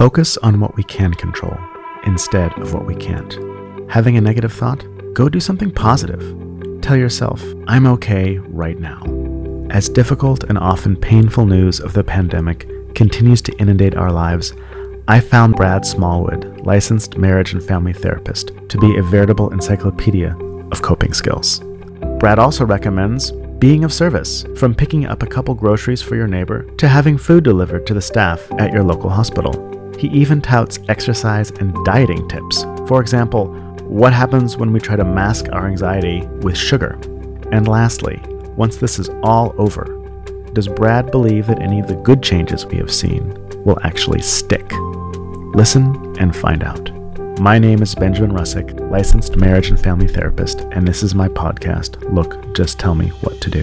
Focus on what we can control instead of what we can't. Having a negative thought? Go do something positive. Tell yourself, I'm okay right now. As difficult and often painful news of the pandemic continues to inundate our lives, I found Brad Smallwood, licensed marriage and family therapist, to be a veritable encyclopedia of coping skills. Brad also recommends being of service, from picking up a couple groceries for your neighbor to having food delivered to the staff at your local hospital. He even touts exercise and dieting tips. For example, what happens when we try to mask our anxiety with sugar? And lastly, once this is all over, does Brad believe that any of the good changes we have seen will actually stick? Listen and find out. My name is Benjamin Russick, licensed marriage and family therapist, and this is my podcast, Look, Just Tell Me What to Do.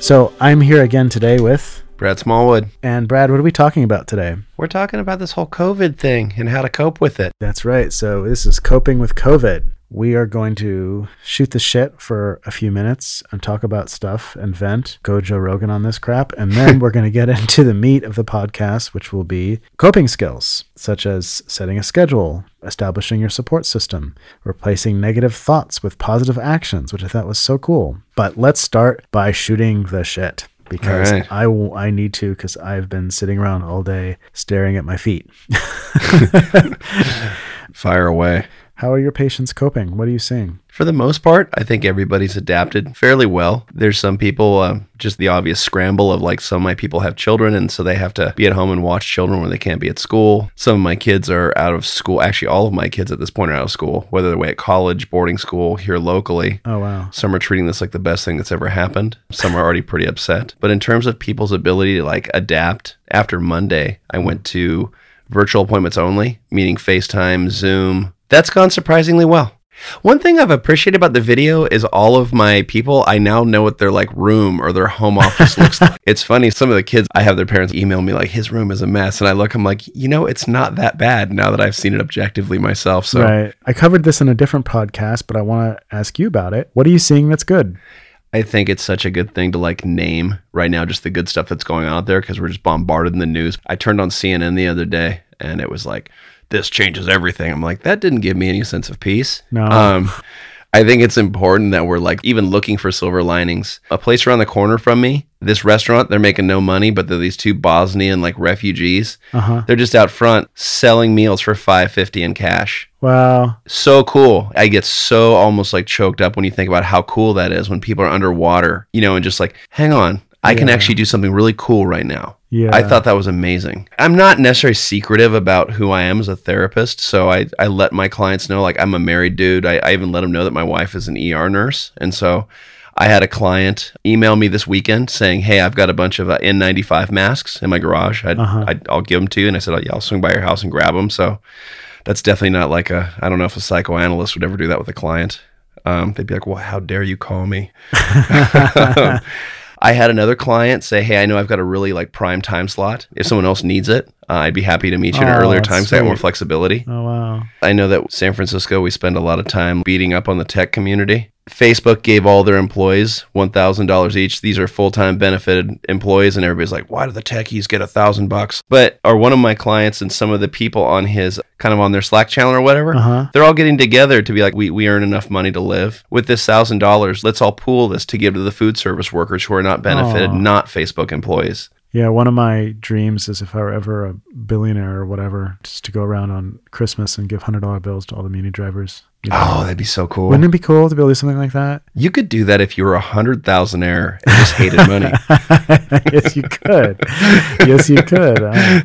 So I'm here again today with. Brad Smallwood. And Brad, what are we talking about today? We're talking about this whole COVID thing and how to cope with it. That's right. So this is coping with COVID we are going to shoot the shit for a few minutes and talk about stuff and vent, go Joe Rogan on this crap. And then we're going to get into the meat of the podcast, which will be coping skills, such as setting a schedule, establishing your support system, replacing negative thoughts with positive actions, which I thought was so cool. But let's start by shooting the shit because right. I, w- I need to because I've been sitting around all day staring at my feet. Fire away. How are your patients coping? What are you seeing? For the most part, I think everybody's adapted fairly well. There's some people, uh, just the obvious scramble of like some of my people have children, and so they have to be at home and watch children when they can't be at school. Some of my kids are out of school. Actually, all of my kids at this point are out of school, whether they're away at college, boarding school, here locally. Oh, wow. Some are treating this like the best thing that's ever happened. Some are already pretty upset. But in terms of people's ability to like adapt, after Monday, I went to virtual appointments only, meaning FaceTime, Zoom, that's gone surprisingly well. One thing I've appreciated about the video is all of my people, I now know what their like room or their home office looks like. It's funny, some of the kids, I have their parents email me like his room is a mess. And I look, I'm like, you know, it's not that bad now that I've seen it objectively myself. So Right. I covered this in a different podcast, but I want to ask you about it. What are you seeing that's good? I think it's such a good thing to like name right now just the good stuff that's going on out there because we're just bombarded in the news. I turned on CNN the other day and it was like this changes everything. I'm like, that didn't give me any sense of peace. No. Um, I think it's important that we're like even looking for silver linings. A place around the corner from me, this restaurant, they're making no money, but they're these two Bosnian like refugees. Uh-huh. They're just out front selling meals for five fifty in cash. Wow. So cool. I get so almost like choked up when you think about how cool that is when people are underwater, you know, and just like, hang on, I yeah. can actually do something really cool right now. Yeah. I thought that was amazing. I'm not necessarily secretive about who I am as a therapist. So I, I let my clients know, like, I'm a married dude. I, I even let them know that my wife is an ER nurse. And so I had a client email me this weekend saying, Hey, I've got a bunch of uh, N95 masks in my garage. i will uh-huh. give them to you. And I said, oh, Yeah, I'll swing by your house and grab them. So that's definitely not like a, I don't know if a psychoanalyst would ever do that with a client. Um, they'd be like, Well, how dare you call me? I had another client say, "Hey, I know I've got a really like prime time slot. If someone else needs it, uh, I'd be happy to meet you at an oh, earlier time because I have more flexibility." Oh wow! I know that San Francisco, we spend a lot of time beating up on the tech community. Facebook gave all their employees $1,000 each. These are full-time benefited employees and everybody's like, "Why do the techies get a 1000 bucks?" But are one of my clients and some of the people on his kind of on their Slack channel or whatever, uh-huh. they're all getting together to be like, "We we earn enough money to live. With this $1,000, let's all pool this to give to the food service workers who are not benefited, Aww. not Facebook employees." Yeah, one of my dreams is if I were ever a billionaire or whatever, just to go around on Christmas and give hundred dollar bills to all the muni drivers. You know? Oh, that'd be so cool. Wouldn't it be cool to be able to do something like that? You could do that if you were a hundred thousandaire and just hated money. yes, you could. yes, you could. Uh,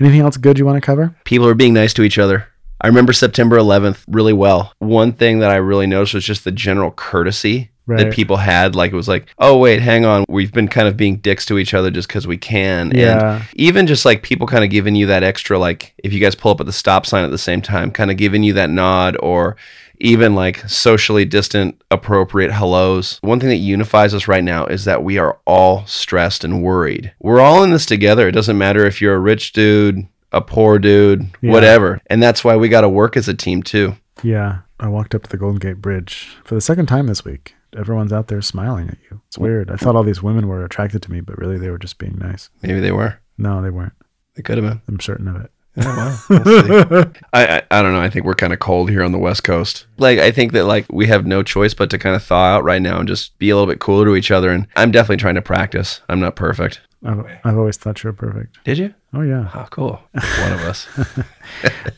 anything else good you want to cover? People are being nice to each other. I remember September 11th really well. One thing that I really noticed was just the general courtesy right. that people had. Like it was like, oh wait, hang on, we've been kind of being dicks to each other just because we can. Yeah. And even just like people kind of giving you that extra, like if you guys pull up at the stop sign at the same time, kind of giving you that nod or even like socially distant, appropriate hellos. One thing that unifies us right now is that we are all stressed and worried. We're all in this together. It doesn't matter if you're a rich dude, a poor dude, yeah. whatever. And that's why we got to work as a team too. Yeah. I walked up to the Golden Gate Bridge for the second time this week everyone's out there smiling at you. It's weird. I thought all these women were attracted to me, but really they were just being nice. Maybe they were. No, they weren't. They could have been. I'm certain of it. Oh, wow. I, I I don't know. I think we're kind of cold here on the West Coast. Like I think that like we have no choice but to kind of thaw out right now and just be a little bit cooler to each other. And I'm definitely trying to practice. I'm not perfect. I've, I've always thought you were perfect. Did you? Oh yeah. Oh, cool. One of us.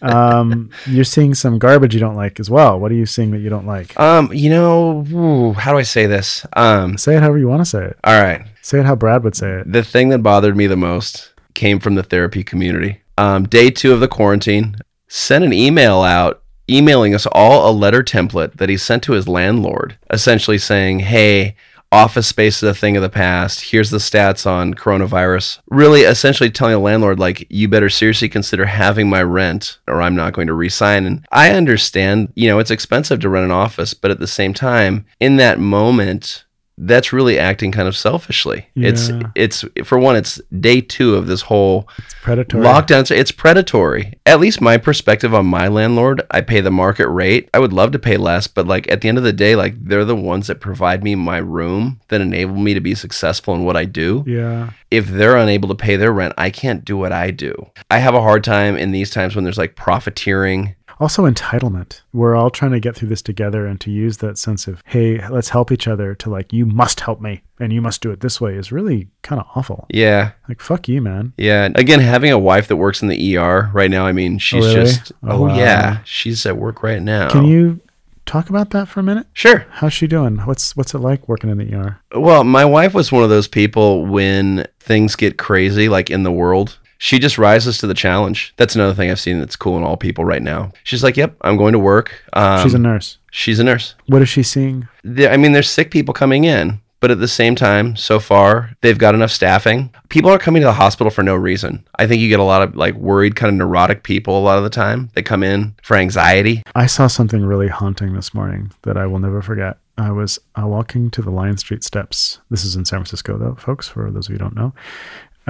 Um, you're seeing some garbage you don't like as well. What are you seeing that you don't like? Um, you know, ooh, how do I say this? Um, Say it however you want to say it. all right. Say it how Brad would say it. The thing that bothered me the most came from the therapy community. Um, day two of the quarantine, sent an email out emailing us all a letter template that he sent to his landlord, essentially saying, Hey, office space is a thing of the past. Here's the stats on coronavirus. Really, essentially telling a landlord, like, you better seriously consider having my rent or I'm not going to resign. And I understand, you know, it's expensive to rent an office, but at the same time, in that moment, that's really acting kind of selfishly. It's it's for one, it's day two of this whole It's predatory. lockdown. So it's predatory. At least my perspective on my landlord, I pay the market rate. I would love to pay less, but like at the end of the day, like they're the ones that provide me my room that enable me to be successful in what I do. Yeah. If they're unable to pay their rent, I can't do what I do. I have a hard time in these times when there's like profiteering. Also, entitlement. We're all trying to get through this together and to use that sense of, hey, let's help each other to like, you must help me and you must do it this way is really kind of awful. Yeah. Like, fuck you, man. Yeah. Again, having a wife that works in the ER right now, I mean, she's really? just, Oh, oh, wow. yeah, she's at work right now. Can you talk about that for a minute? Sure. How's she doing? What's what's it like working in the ER? Well, my wife was one of those people when things get crazy, like in the world, she just rises to the challenge. That's another thing I've seen that's cool in all people right now. She's like, "Yep, I'm going to work." Um, She's a nurse. she's a nurse. What is she seeing? There- I mean, there's sick people coming in, but at the same time, so far they've got enough staffing. People are coming to the hospital for no reason. I think you get a lot of like worried, kind of neurotic people a lot of the time. They come in for anxiety. I saw something really haunting this morning that I will never forget. I was uh, walking to the Lyon Street steps. This is in San Francisco, though, folks, for those of you who don't know.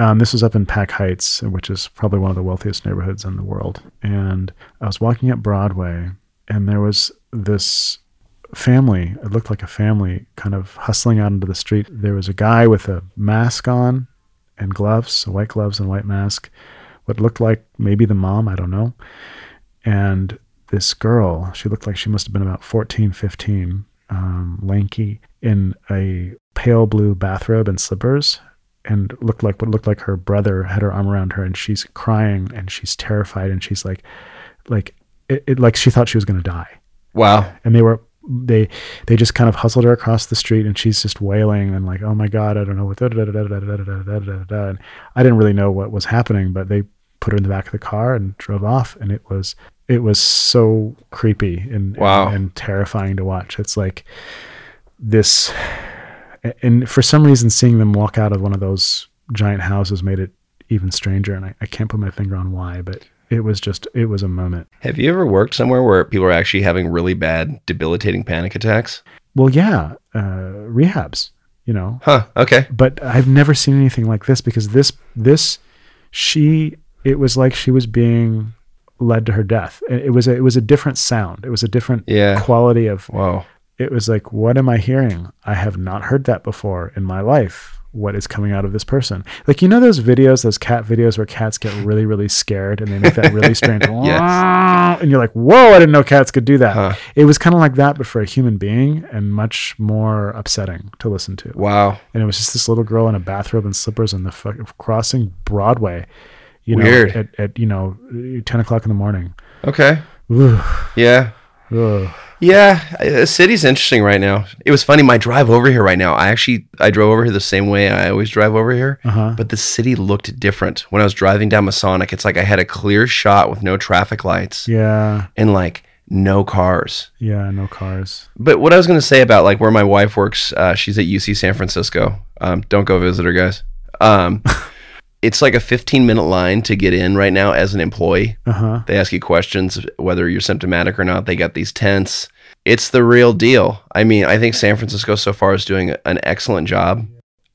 Um, this was up in Pac Heights, which is probably one of the wealthiest neighborhoods in the world. And I was walking up Broadway, and there was this family. It looked like a family kind of hustling out into the street. There was a guy with a mask on and gloves, white gloves and white mask. What looked like maybe the mom, I don't know. And this girl, she looked like she must have been about 14, 15, um, lanky, in a pale blue bathrobe and slippers, and looked like what looked like her brother had her arm around her, and she's crying and she's terrified, and she's like, like it, it like she thought she was going to die Wow. and they were they they just kind of hustled her across the street and she's just wailing and like oh my god i don't know what da, da, da, da, da, da, da, da, da, da, da. and i didn't really know what was happening but they put her in the back of the car and drove off and it was it was so creepy and Wow. and, and terrifying to watch it's like this and for some reason seeing them walk out of one of those giant houses made it even stranger and I, I can't put my finger on why but it was just it was a moment Have you ever worked somewhere where people are actually having really bad, debilitating panic attacks? well yeah uh rehabs you know Huh. Okay. but I've never seen anything like this because this this she it was like she was being led to her death. It it was a, it was a different sound. It was a different Yeah. quality of. Whoa. It was like, what am I hearing? I have not heard that before in my life. What is coming out of this person? Like you know those videos, those cat videos where cats get really really scared and they make that really strange. yes. And you're like, whoa! I didn't know cats could do that. Huh. It was kind of like that, but for a human being, and much more upsetting to listen to Wow. and it was just this little girl in a bathrobe and slippers and the fuck, crossing Broadway, you know, Weird. at, at you know ten o'clock in the morning. Okay. Ugh, Yeah. Ugh. Yeah, the city's interesting right now. It was funny. My drive over here right now. I actually I drove over here the same way I always drive over here, Uh-huh. but the city looked different when I was driving down Masonic. It's like I had a clear shot with no traffic lights Yeah, and like no cars. yeah, no cars. But what I was going to say about like where my wife works, uh, she's at UC San Francisco. Um, don't go visit her, guys. Um, it's like a 15 minute line to get in right now as an employee. Uh huh. They ask you questions whether you're symptomatic or not. They got these tents. It's the real deal. I mean, I think San Francisco so far is doing an excellent job.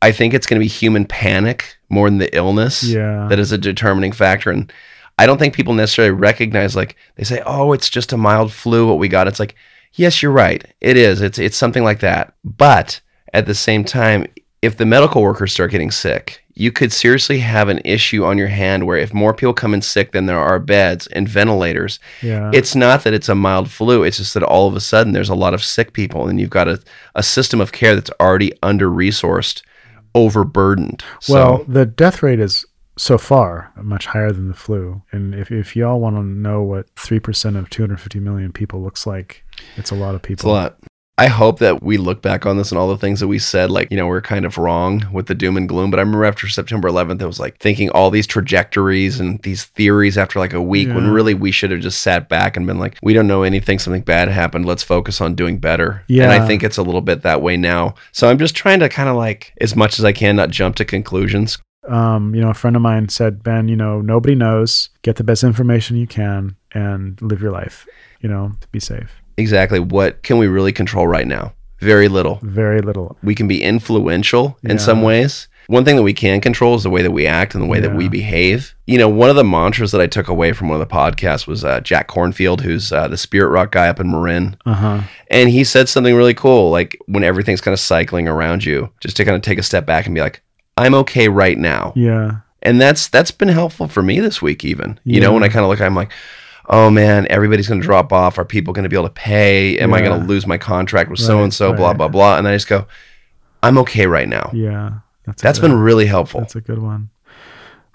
I think it's going to be human panic more than the illness Yeah. that is a determining factor. And I don't think people necessarily recognize like they say, "Oh, it's just a mild flu what we got." It's like, "Yes, you're right. It is. It's it's something like that." But at the same time, if the medical workers start getting sick, you could seriously have an issue on your hand where if more people come in sick than there are beds and ventilators, Yeah. it's not that it's a mild flu. It's just that all of a sudden there's a lot of sick people and you've got a, a system of care that's already under resourced, overburdened. So, well, the death rate is so far much higher than the flu. And if, if y'all want to know what 3% of 250 million people looks like, it's a lot of it's people. a lot. I hope that we look back on this and all the things that we said, like, you know, we're kind of wrong with the doom and gloom. But I remember after September 11th, it was like thinking all these trajectories and these theories after like a week when really we should have just sat back and been like, we don't know anything, something bad happened. Let's focus on doing better. Yeah. And I think it's a little bit that way now. So I'm just trying to kind of like, as much as I can, not jump to conclusions. Um, you know, a friend of mine said, Ben, you know, nobody knows. Get the best information you can and live your life, you know, to be safe. Exactly. What can we really control right now? Very little. Very little. we can be influential in Yeah. some ways. One thing that we can control is the way that we act and the way that we behave. You know, one of the mantras that I took away from one of the podcasts was uh, Jack Kornfield, who's uh, the Spirit Rock guy up in Marin. Uh huh. And he said something really cool like when everything's kind of cycling around you, just to kind of take a step back and be like, I'm okay right now. Yeah. And that's that's been helpful for me this week, even. You know, when I kind of look, I'm like, oh man, everybody's going to drop off. Are people going to be able to pay? Am I going to lose my contract with so and so? Blah, blah, blah. And I just go, I'm okay right now. Yeah. That's, That's good- been really helpful. That's a good one.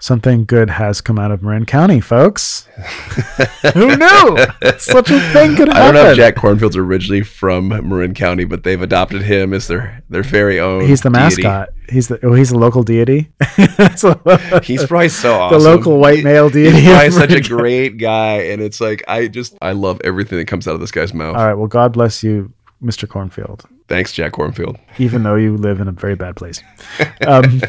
Something good has come out of Marin County, folks. Who knew? Such a thing could happen. I don't know if Jack Kornfield's originally from Marin County, but they've adopted him as their their very own. He's the deity. mascot. He's the oh, he's a local deity. So- He's probably so the local white He- male deity. He's probably such a Marin great guy, and it's like I just I love everything that comes out of this guy's mouth. All right. Well, God bless you, Mr. Kornfield. Thanks, Jack Kornfield. Even though you live in a very bad place. Um,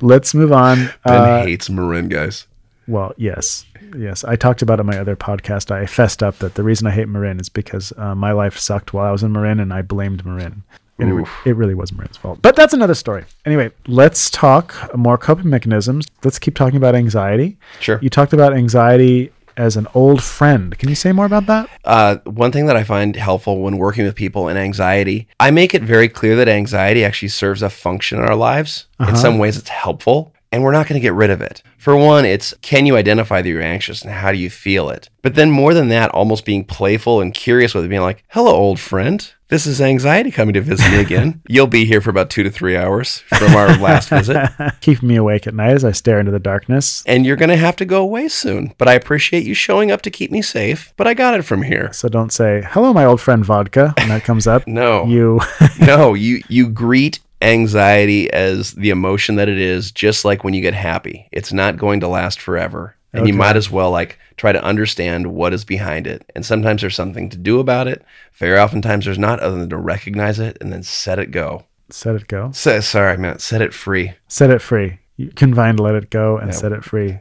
let's move on. Ben Uh, hates Marin guys. Well, yes, yes. I talked about it in my other podcast. I fessed up that the reason I hate Marin is because uh, my life sucked while I was in Marin, and I blamed Marin. And it, re- it really was Marin's fault. But that's another story. Anyway, let's talk more coping mechanisms. Let's keep talking about anxiety. Sure. You talked about anxiety as an old friend. Can you say more about that? Uh, one thing that I find helpful when working with people in anxiety, I make it very clear that anxiety actually serves a function in our lives. Uh-huh. In some ways, it's helpful, and we're not going to get rid of it. For one, it's can you identify that you're anxious and how do you feel it? But then, more than that, almost being playful and curious with it, being like, hello, old friend. This is anxiety coming to visit me again. You'll be here for about two to three hours from our last visit. Keep me awake at night as I stare into the darkness. And you're going to have to go away soon. But I appreciate you showing up to keep me safe. But I got it from here. So don't say, hello, my old friend vodka, when that comes up. No. You, no, you you greet anxiety as the emotion that it is, just like when you get happy. It's not going to last forever. And you might as well like try to understand what is behind it. And sometimes there's something to do about it. Very oftentimes there's not other than to recognize it and then set it go. set it go. Say, sorry, man, set it free. Set it free. You confined, let it go, and Yeah. set it free.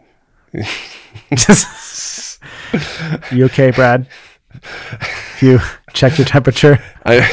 you okay, Brad? You check your temperature. I,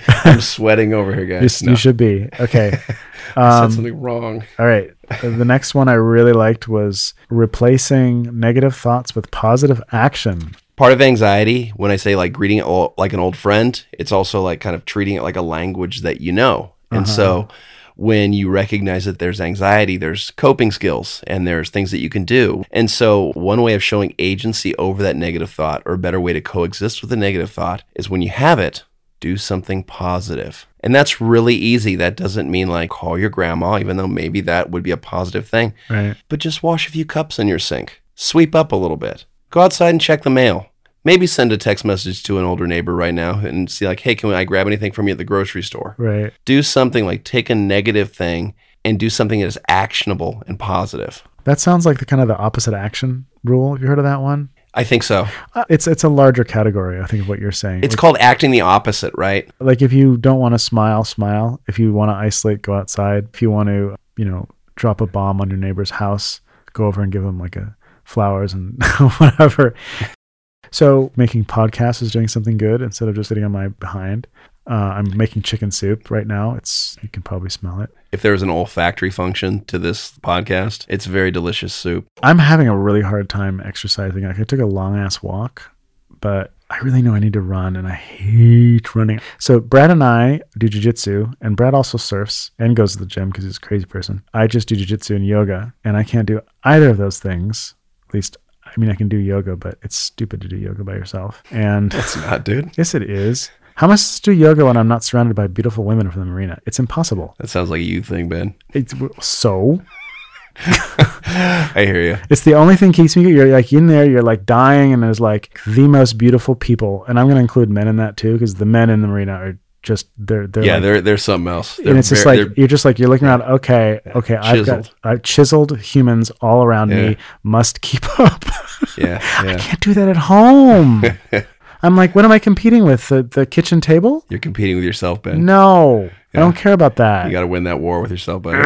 I'm sweating over here, guys. s- No, you should be okay. I said Um, something wrong. all right. The next one I really liked was replacing negative thoughts with positive action. part of anxiety when i say like greeting it all, like an old friend it's also like kind of treating it like a language that you know and so when you recognize that there's anxiety there's coping skills and there's things that you can do and so one way of showing agency over that negative thought or a better way to coexist with a negative thought is when you have it do something positive and that's really easy that doesn't mean like call your grandma even though maybe that would be a positive thing Right. but just wash a few cups in your sink. Sweep up a little bit. Go outside and check the mail. Maybe send a text message to an older neighbor right now and see, like, hey, can I grab anything from you at the grocery store? Right. Do something like take a negative thing and do something that is actionable and positive. That sounds like the kind of the opposite action rule. Have you heard of that one? I think so. Uh, It's it's a larger category. I think of what you're saying. It's Like- called acting the opposite, right? like if you don't want to smile, smile. If you want to isolate, go outside. If you want to, you know, drop a bomb on your neighbor's house, go over and give them like a flowers and whatever. So making podcasts is doing something good instead of just sitting on my behind. Uh, I'm making chicken soup right now. It's you can probably smell it. If there was an olfactory function to this podcast, it's very delicious soup. I'm having a really hard time exercising. Like I took a long ass walk, but I really know I need to run and I hate running. So Brad and I do jujitsu and Brad also surfs and goes to the gym because he's a crazy person. I just do jujitsu and yoga and I can't do either of those things. At least, I mean, I can do yoga, but it's stupid to do yoga by yourself. And It's not, dude. yes, it is. How am I supposed to do yoga when I'm not surrounded by beautiful women from the marina? It's impossible. That sounds like a you thing, Ben. It's so I hear you. It's the only thing keeps me. You're like in there. You're like dying, and there's like the most beautiful people, and I'm going to include men in that too, because the men in the marina are just they're they're Yeah, like, they're they're something else. and it's just like you're just like you're looking around. Okay, okay, I've got Chiseled. I've chiseled humans all around Yeah. me. Must keep up. yeah, yeah. Can't do that at home. I'm like, what am I competing with? The the kitchen table? You're competing with yourself, Ben. No, I don't care about that. You got to win that war with yourself, buddy.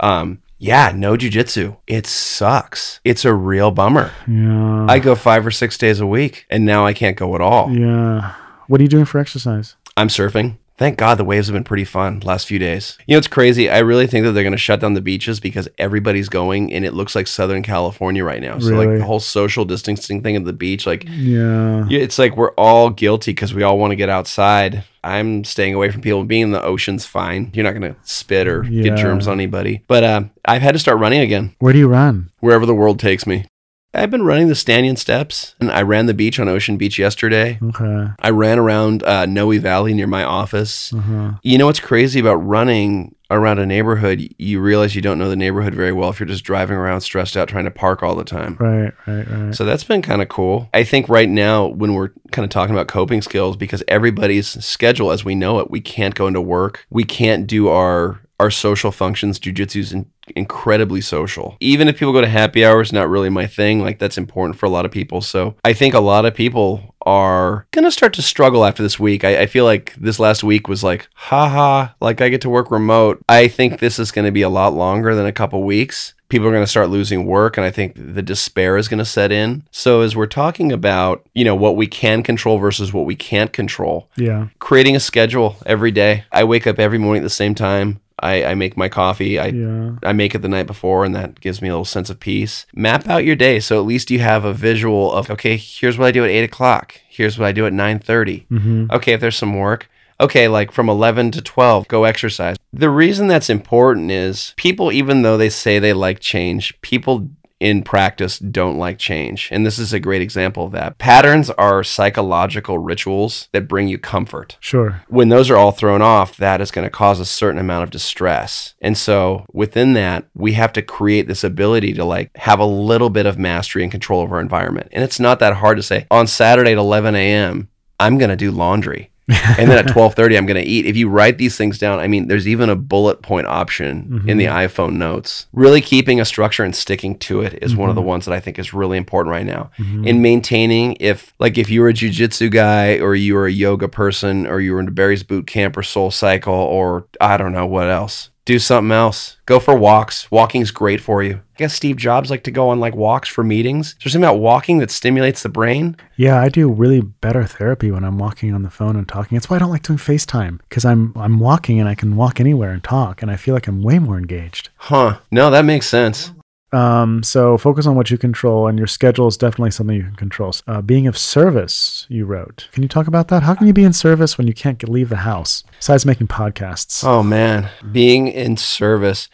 um, yeah, no jujitsu. It sucks. It's a real bummer. yeah, I go five or six days a week, and now I can't go at all. yeah. What are you doing for exercise? I'm surfing. Thank God the waves have been pretty fun last few days. You know, it's crazy. I really think that they're going to shut down the beaches because everybody's going, and it looks like Southern California right now. So, like the whole social distancing thing at the beach, like Yeah, it's like we're all guilty because we all want to get outside. I'm staying away from people. Being in the ocean's fine. You're not going to spit or Yeah. get germs on anybody. But uh, I've had to start running again where do you run? wherever the world takes me. I've been running the Stannion Steps, and I ran the beach on Ocean Beach yesterday. Okay. I ran around uh, Noe Valley near my office. Uh-huh. You know what's crazy about running around a neighborhood? You realize you don't know the neighborhood very well if you're just driving around stressed out trying to park all the time. Right, right, right. So that's been kind of cool. I think right now, when we're kind of talking about coping skills, because everybody's schedule as we know it, we can't go into work, we can't do our our social functions. Jujitsu's in, incredibly social. Even if people go to happy hours, not really my thing. Like that's important for a lot of people. So I think a lot of people are gonna start to struggle after this week. I, I feel like this last week was like, haha, like I get to work remote. I think this is gonna be a lot longer than a couple weeks people are going to start losing work and i think the despair is going to set in so as we're talking about you know what we can control versus what we can't control yeah. creating a schedule every day i wake up every morning at the same time i, I make my coffee I, Yeah. I make it the night before and that gives me a little sense of peace map out your day so at least you have a visual of okay here's what i do at 8 o'clock here's what i do at 9.30 Mm-hmm. okay, if there's some work, okay, like from 11 to 12, go exercise. The reason that's important is people, even though they say they like change, people in practice don't like change. And this is a great example of that. Patterns are psychological rituals that bring you comfort. Sure. When those are all thrown off, that is going to cause a certain amount of distress. And so within that, we have to create this ability to like have a little bit of mastery and control over our environment. And it's not that hard to say on Saturday at 11 a.m., I'm going to do laundry. And then at 12:30 I'm going to eat. If you write these things down, I mean there's even a bullet point option mm-hmm. in the iPhone notes. Really keeping a structure and sticking to it is one of the mm-hmm. ones that I think is really important right now. Mm-hmm. In maintaining if like if you were a jujitsu guy or you were a yoga person or you were into Barry's boot camp or soul cycle or I don't know what else. Do something else. Go for walks. Walking's great for you. I guess Steve Jobs liked to go on like walks for meetings. Is there something about walking that stimulates the brain? Yeah, I do really better therapy when I'm walking on the phone and talking. That's why I don't like doing FaceTime because I'm I'm walking and I can walk anywhere and talk, and I feel like I'm way more engaged. Huh. No, that makes sense. Um, so focus on what you control, and your schedule is definitely something you can control. Uh, being of service, you wrote. Can you talk about that? How can you be in service when you can't get- leave the house besides making podcasts? Oh man, being in service.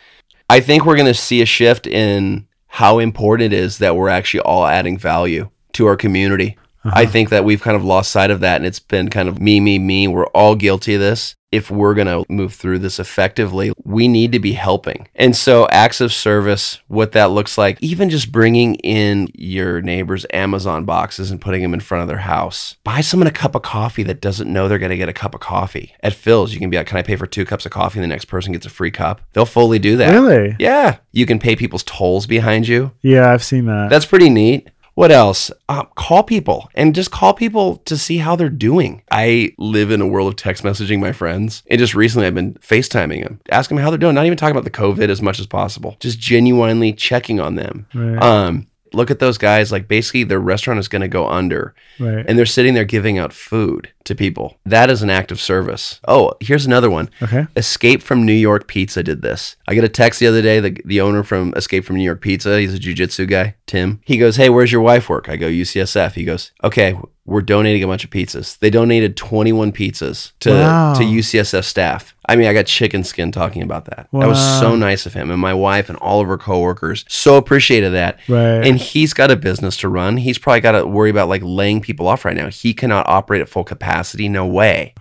I think we're going to see a shift in how important it is that we're actually all adding value to our community. I think that we've kind of lost sight of that and it's been kind of me, me, me. We're all guilty of this. If we're going to move through this effectively, we need to be helping. And so, acts of service, what that looks like, even just bringing in your neighbor's Amazon boxes and putting them in front of their house. Buy someone a cup of coffee that doesn't know they're going to get a cup of coffee. At Philz, you can be like, Can I pay for two cups of coffee? And the next person gets a free cup. They'll fully do that. Really? Yeah. You can pay people's tolls behind you. Yeah, I've seen that. That's pretty neat. What else? Uh, call people and just call people to see how they're doing. I live in a world of text messaging my friends. And just recently, I've been FaceTiming them, asking them how they're doing. Not even talking about the COVID as much as possible, just genuinely checking on them. Right. Um, look at those guys. Like, basically, their restaurant is going to go under right. and they're sitting there giving out food to people. That is an act of service. Oh, here's another one. okay. Escape from New York Pizza did this. I got a text the other day. The, the owner from Escape from New York Pizza, he's a jujitsu guy, Tim. He goes, Hey, where's your wife work? I go, UCSF. He goes, Okay, were donating a bunch of pizzas. They donated 21 pizzas to, Wow. to UCSF staff. I mean, I got chicken skin talking about that. That was so nice of him. And my wife and all of her coworkers so appreciated that. Right. And he's got a business to run. He's probably got to worry about like laying people off right now. He cannot operate at full capacity. No way.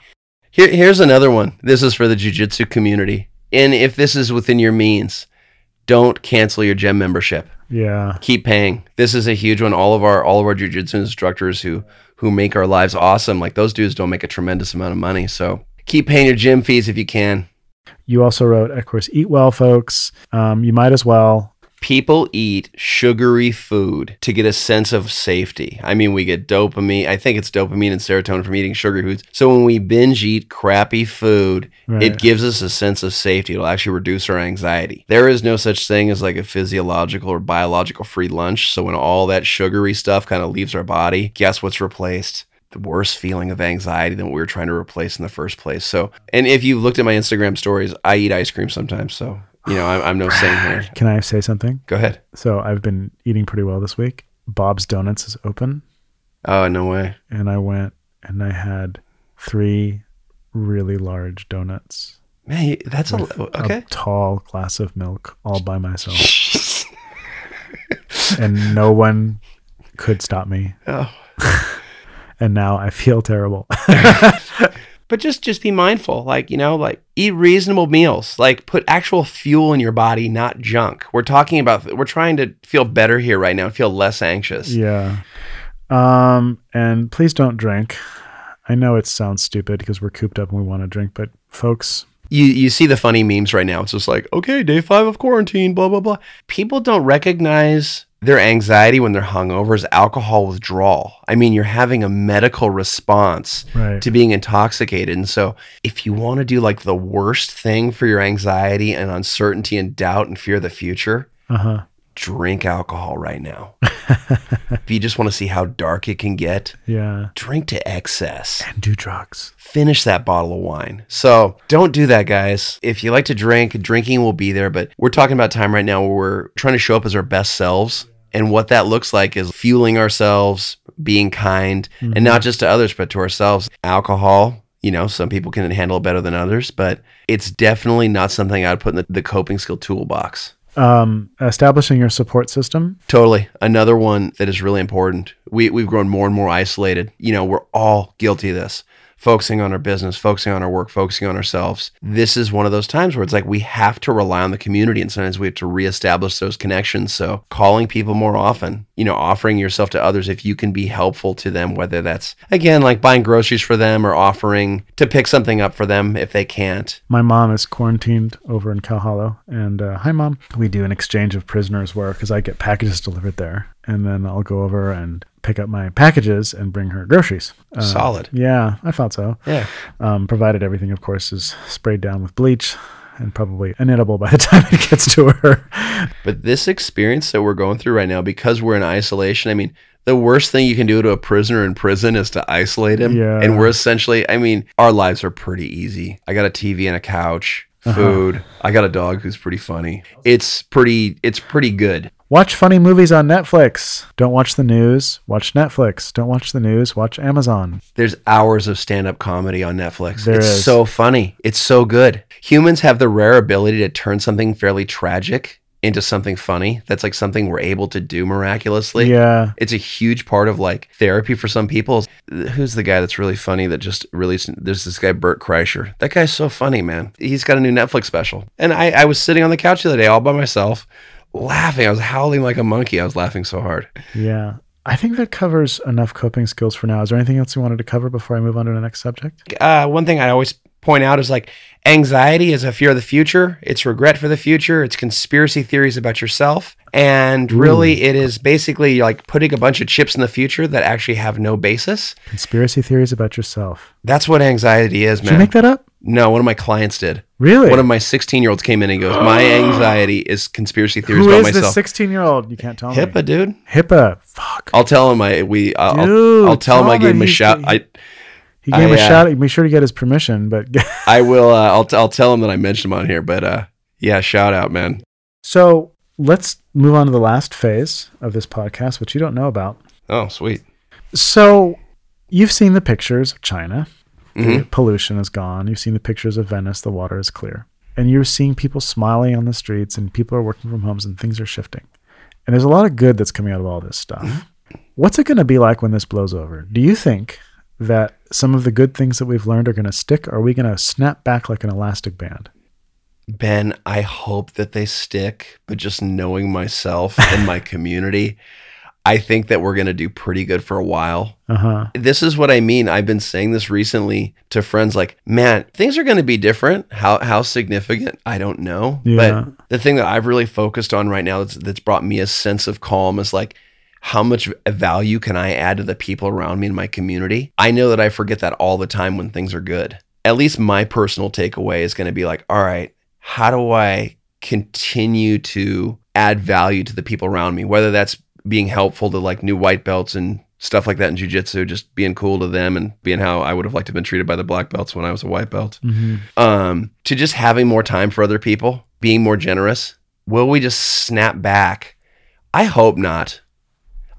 Here, here's another one. This is for the jujitsu community. And if this is within your means, don't cancel your gym membership yeah. keep paying. This is a huge one. All of our all of our jujitsu instructors who who make our lives awesome, like those dudes don't make a tremendous amount of money. So keep paying your gym fees if you can. You also wrote, of course, eat well, folks. Um, you might as well. People eat sugary food to get a sense of safety. I mean, we get dopamine. I think it's dopamine and serotonin from eating sugary foods. So when we binge eat crappy food, Right. it gives us a sense of safety. It'll actually reduce our anxiety. There is no such thing as like a physiological or biological free lunch. So when all that sugary stuff kind of leaves our body, guess what's replaced? The worst feeling of anxiety than what we were trying to replace in the first place. So, and if you've looked at my Instagram stories, I eat ice cream sometimes. So, you know, I'm, I'm no saint here. Can I say something? Go ahead. So I've been eating pretty well this week. Bob's Donuts is open, Oh, no way. and I went and I had three really large donuts. Man, that's a, okay. A tall glass of milk all by myself, and no one could stop me. oh. And now I feel terrible. But just just be mindful, like you know, like eat reasonable meals, like put actual fuel in your body, not junk. We're talking about we're trying to feel better here right now, feel less anxious. yeah. Um, and please don't drink. I know it sounds stupid because we're cooped up and we want to drink, but folks, You you see the funny memes right now. It's just like, okay, day five of quarantine, blah blah blah. People don't recognize their anxiety when they're hungover is alcohol withdrawal. I mean, you're having a medical response right? to being intoxicated. And so, if you want to do like the worst thing for your anxiety and uncertainty and doubt and fear of the future, Uh huh. Drink alcohol right now. if you just want to see how dark it can get, Yeah. drink to excess. And do drugs. Finish that bottle of wine. So don't do that, guys. If you like to drink, drinking will be there. But we're talking about time right now where we're trying to show up as our best selves. And what that looks like is fueling ourselves, being kind, and mm-hmm. not just to others, but to ourselves. Alcohol, you know, some people can handle it better than others, but it's definitely not something I'd put in the, the coping skill toolbox. Um, establishing your support system. Totally. Another one that is really important. We, we've grown more and more isolated. You know, we're all guilty of this. Focusing on our business, focusing on our work, focusing on ourselves. This is one of those times where it's like we have to rely on the community and sometimes we have to reestablish those connections. So, calling people more often, you know, offering yourself to others if you can be helpful to them, whether that's again like buying groceries for them or offering to pick something up for them if they can't. My mom is quarantined over in Cow Hollow, and uh, hi, mom. We do an exchange of prisoners where, because I get packages delivered there, and then I'll go over and pick up my packages and bring her groceries. Uh, Solid. Yeah, I thought so. Yeah. Um, provided everything, of course, is sprayed down with bleach and probably inedible by the time it gets to her. But this experience that we're going through right now, because we're in isolation, I mean, the worst thing you can do to a prisoner in prison is to isolate him. Yeah. And we're essentially, I mean, our lives are pretty easy. I got a TV and a couch, Uh-huh. food. I got a dog who's pretty funny. It's pretty, it's pretty good. Watch funny movies on Netflix. Don't watch the news. Watch Netflix. Don't watch the news. Watch Amazon. There's hours of stand up comedy on Netflix. There it's is. so funny. It's so good. Humans have the rare ability to turn something fairly tragic into something funny. That's like something we're able to do miraculously. Yeah. It's a huge part of like therapy for some people. Who's the guy that's really funny that just released? There's this guy, Bert Kreischer. That guy's so funny, man. He's got a new Netflix special. And I, I was sitting on the couch the other day all by myself, laughing. I was howling like a monkey. I was laughing so hard. Yeah. I think that covers enough coping skills for now. Is there anything else you wanted to cover before I move on to the next subject? Uh, one thing I always point out is like anxiety is a fear of the future. It's regret for the future. It's conspiracy theories about yourself. And really, it is basically like putting a bunch of chips in the future that actually have no basis. Conspiracy theories about yourself. That's what anxiety is, Did you make that up? No, one of my clients did. Really? One of my 16 year olds came in and goes, My anxiety is conspiracy theories Who about is this 16 year old? You can't tell me. HIPAA, dude. HIPAA. Fuck. I'll tell him I we I'll, Dude, I'll, tell him I gave him a shout. I He gave him a I, uh, shout. Be sure to get his permission, but I will uh, I'll I'll tell him that I mentioned him on here. But uh, yeah, shout out, man. so let's move on to the last phase of this podcast, which you don't know about. Oh, sweet. So You've seen the pictures of China. The Mhm. pollution is gone. You've seen the pictures of Venice. The water is clear. And you're seeing people smiling on the streets and people are working from homes and things are shifting. And there's a lot of good that's coming out of all this stuff. What's it going to be like when this blows over? Do you think that some of the good things that we've learned are going to stick? Or are we going to snap back like an elastic band? Ben, I hope that they stick, but just knowing myself and my community, I think that we're going to do pretty good for a while. Uh huh. This is what I mean. I've been saying this recently to friends like, man, things are going to be different. How how significant? I don't know. Yeah. But the thing that I've really focused on right now that's, that's brought me a sense of calm is like how much value can I add to the people around me in my community? I know that I forget that all the time when things are good. At least my personal takeaway is going to be like, all right, how do I continue to add value to the people around me? Whether that's being helpful to like new white belts and stuff like that in jujitsu, just being cool to them and being how I would have liked to have been treated by the black belts when I was a white belt hmm um, to just having more time for other people, being more generous? Will we just snap back? I hope not.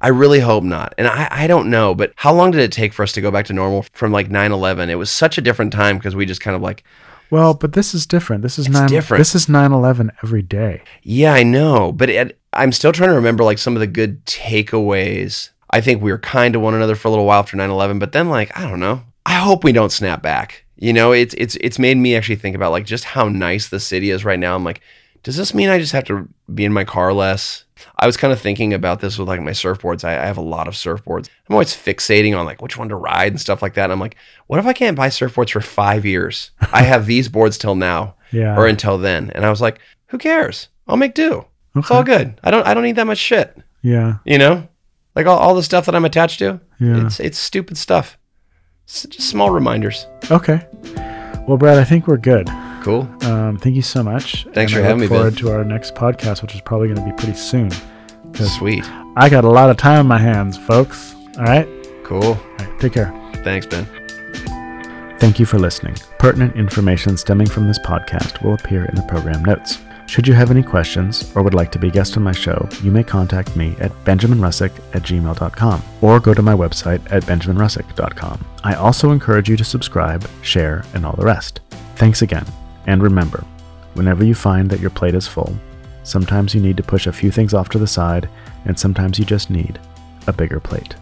I really hope not. And I, I don't know, but how long did it take for us to go back to normal from like 9 11? It was such a different time because we just kind of like, Well, but this is different. This is nine. different. This is 9/11 every day. yeah, I know. But it, I'm still trying to remember like some of the good takeaways. I think we were kind to one another for a little while after 9 11, but then like, I don't know. I hope we don't snap back. You know, it's it's it's made me actually think about like just how nice the city is right now. I'm like, does this mean I just have to be in my car less? I was kind of thinking about this with like my surfboards. I, I have a lot of surfboards. I'm always fixating on like which one to ride and stuff like that. And I'm like, what if I can't buy surfboards for five years? I have these boards till now Yeah. or until then. And I was like, who cares? I'll make do. It's all good. I don't I don't need that much shit. Yeah. You know? Like all, all the stuff that I'm attached to. Yeah. It's it's stupid stuff. It's just small reminders. Okay. Well, Brad, I think we're good. Cool. Um, thank you so much. Thanks And for I having look me, Ben. forward to our next podcast, which is probably going to be pretty soon. Sweet. I got a lot of time on my hands, folks. All right. Cool. All right. Take care. Thanks, Ben. Thank you for listening. Pertinent information stemming from this podcast will appear in the program notes. Should you have any questions or would like to be a guest on my show, you may contact me at benjaminrussick at gmail.com or go to my website at benjaminrussick.com. I also encourage you to subscribe, share, and all the rest. Thanks again. And remember, whenever you find that your plate is full, sometimes you need to push a few things off to the side, and sometimes you just need a bigger plate.